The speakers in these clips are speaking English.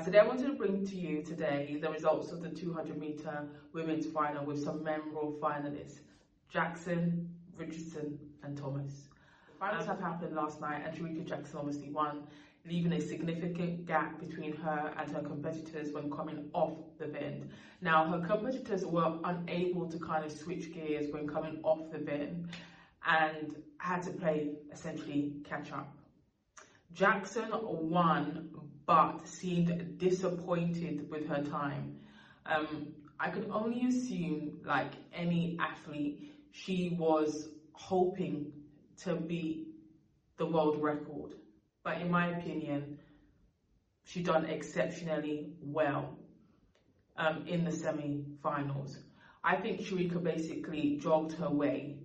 Guys, today I wanted to bring to you today the results of the 200 metre women's final with some memorable finalists, Jackson, Richardson and Thomas. The finals um, have happened last night and Shericka Jackson obviously won, leaving a significant gap between her and her competitors when coming off the bend. Now, her competitors were unable to kind of switch gears when coming off the bend and had to play essentially catch up. Jackson won but seemed disappointed with her time. Um, I could only assume, like any athlete, she was hoping to beat the world record. But in my opinion, she done exceptionally well um, in the semi-finals. I think Shericka basically jogged her way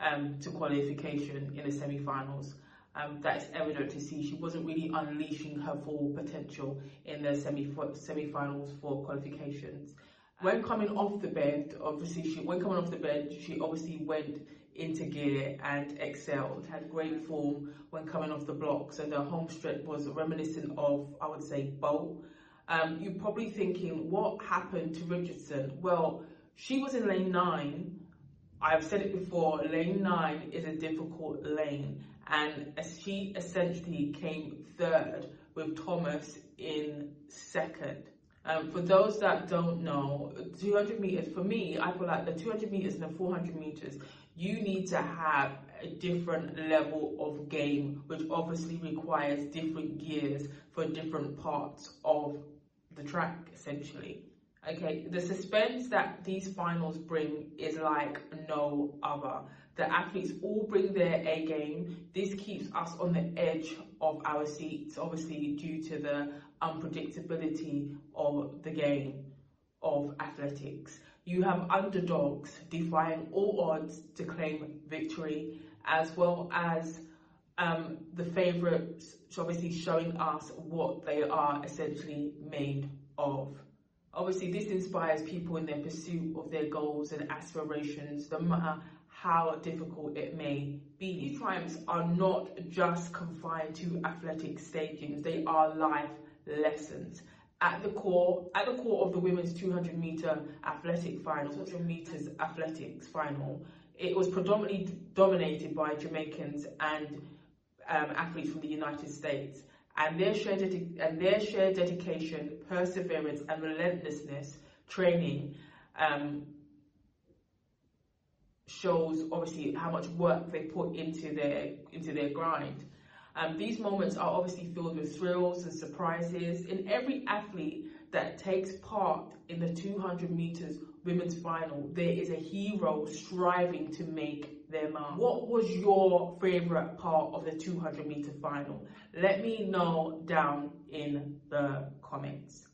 um, to qualification in the semi-finals um, that is evident to see she wasn't really unleashing her full potential in the semi semi-finals for qualifications. When coming off the bed, obviously she when coming off the bed, she obviously went into gear and excelled. Had great form when coming off the blocks, and the home stretch was reminiscent of, I would say, Bolt. Um, you're probably thinking, what happened to Richardson? Well, she was in lane nine. I've said it before, lane nine is a difficult lane and she essentially came third with Thomas in second. Um, for those that don't know, 200 meters, for me, I feel like the 200 meters and the 400 meters, you need to have a different level of game, which obviously requires different gears for different parts of the track, essentially. Okay, the suspense that these finals bring is like no other. The athletes all bring their A game. This keeps us on the edge of our seats, obviously due to the unpredictability of the game of athletics. You have underdogs defying all odds to claim victory, as well as um, the favourites obviously showing us what they are essentially made of. Obviously, this inspires people in their pursuit of their goals and aspirations, no matter how difficult it may be. These triumphs are not just confined to athletic stadiums, they are life lessons. At the core, at the core of the women's 200 meter athletic final, 200 meters athletics final, it was predominantly dominated by Jamaicans and um, athletes from the United States. And their, shared and their shared dedication, perseverance, and relentlessness training um, shows obviously how much work they put into their into their grind. Um, these moments are obviously filled with thrills and surprises. In every athlete that takes part in the 200 meters women's final, there is a hero striving to make their mark. What was your favorite part of the 200 meter final? Let me know down in the comments.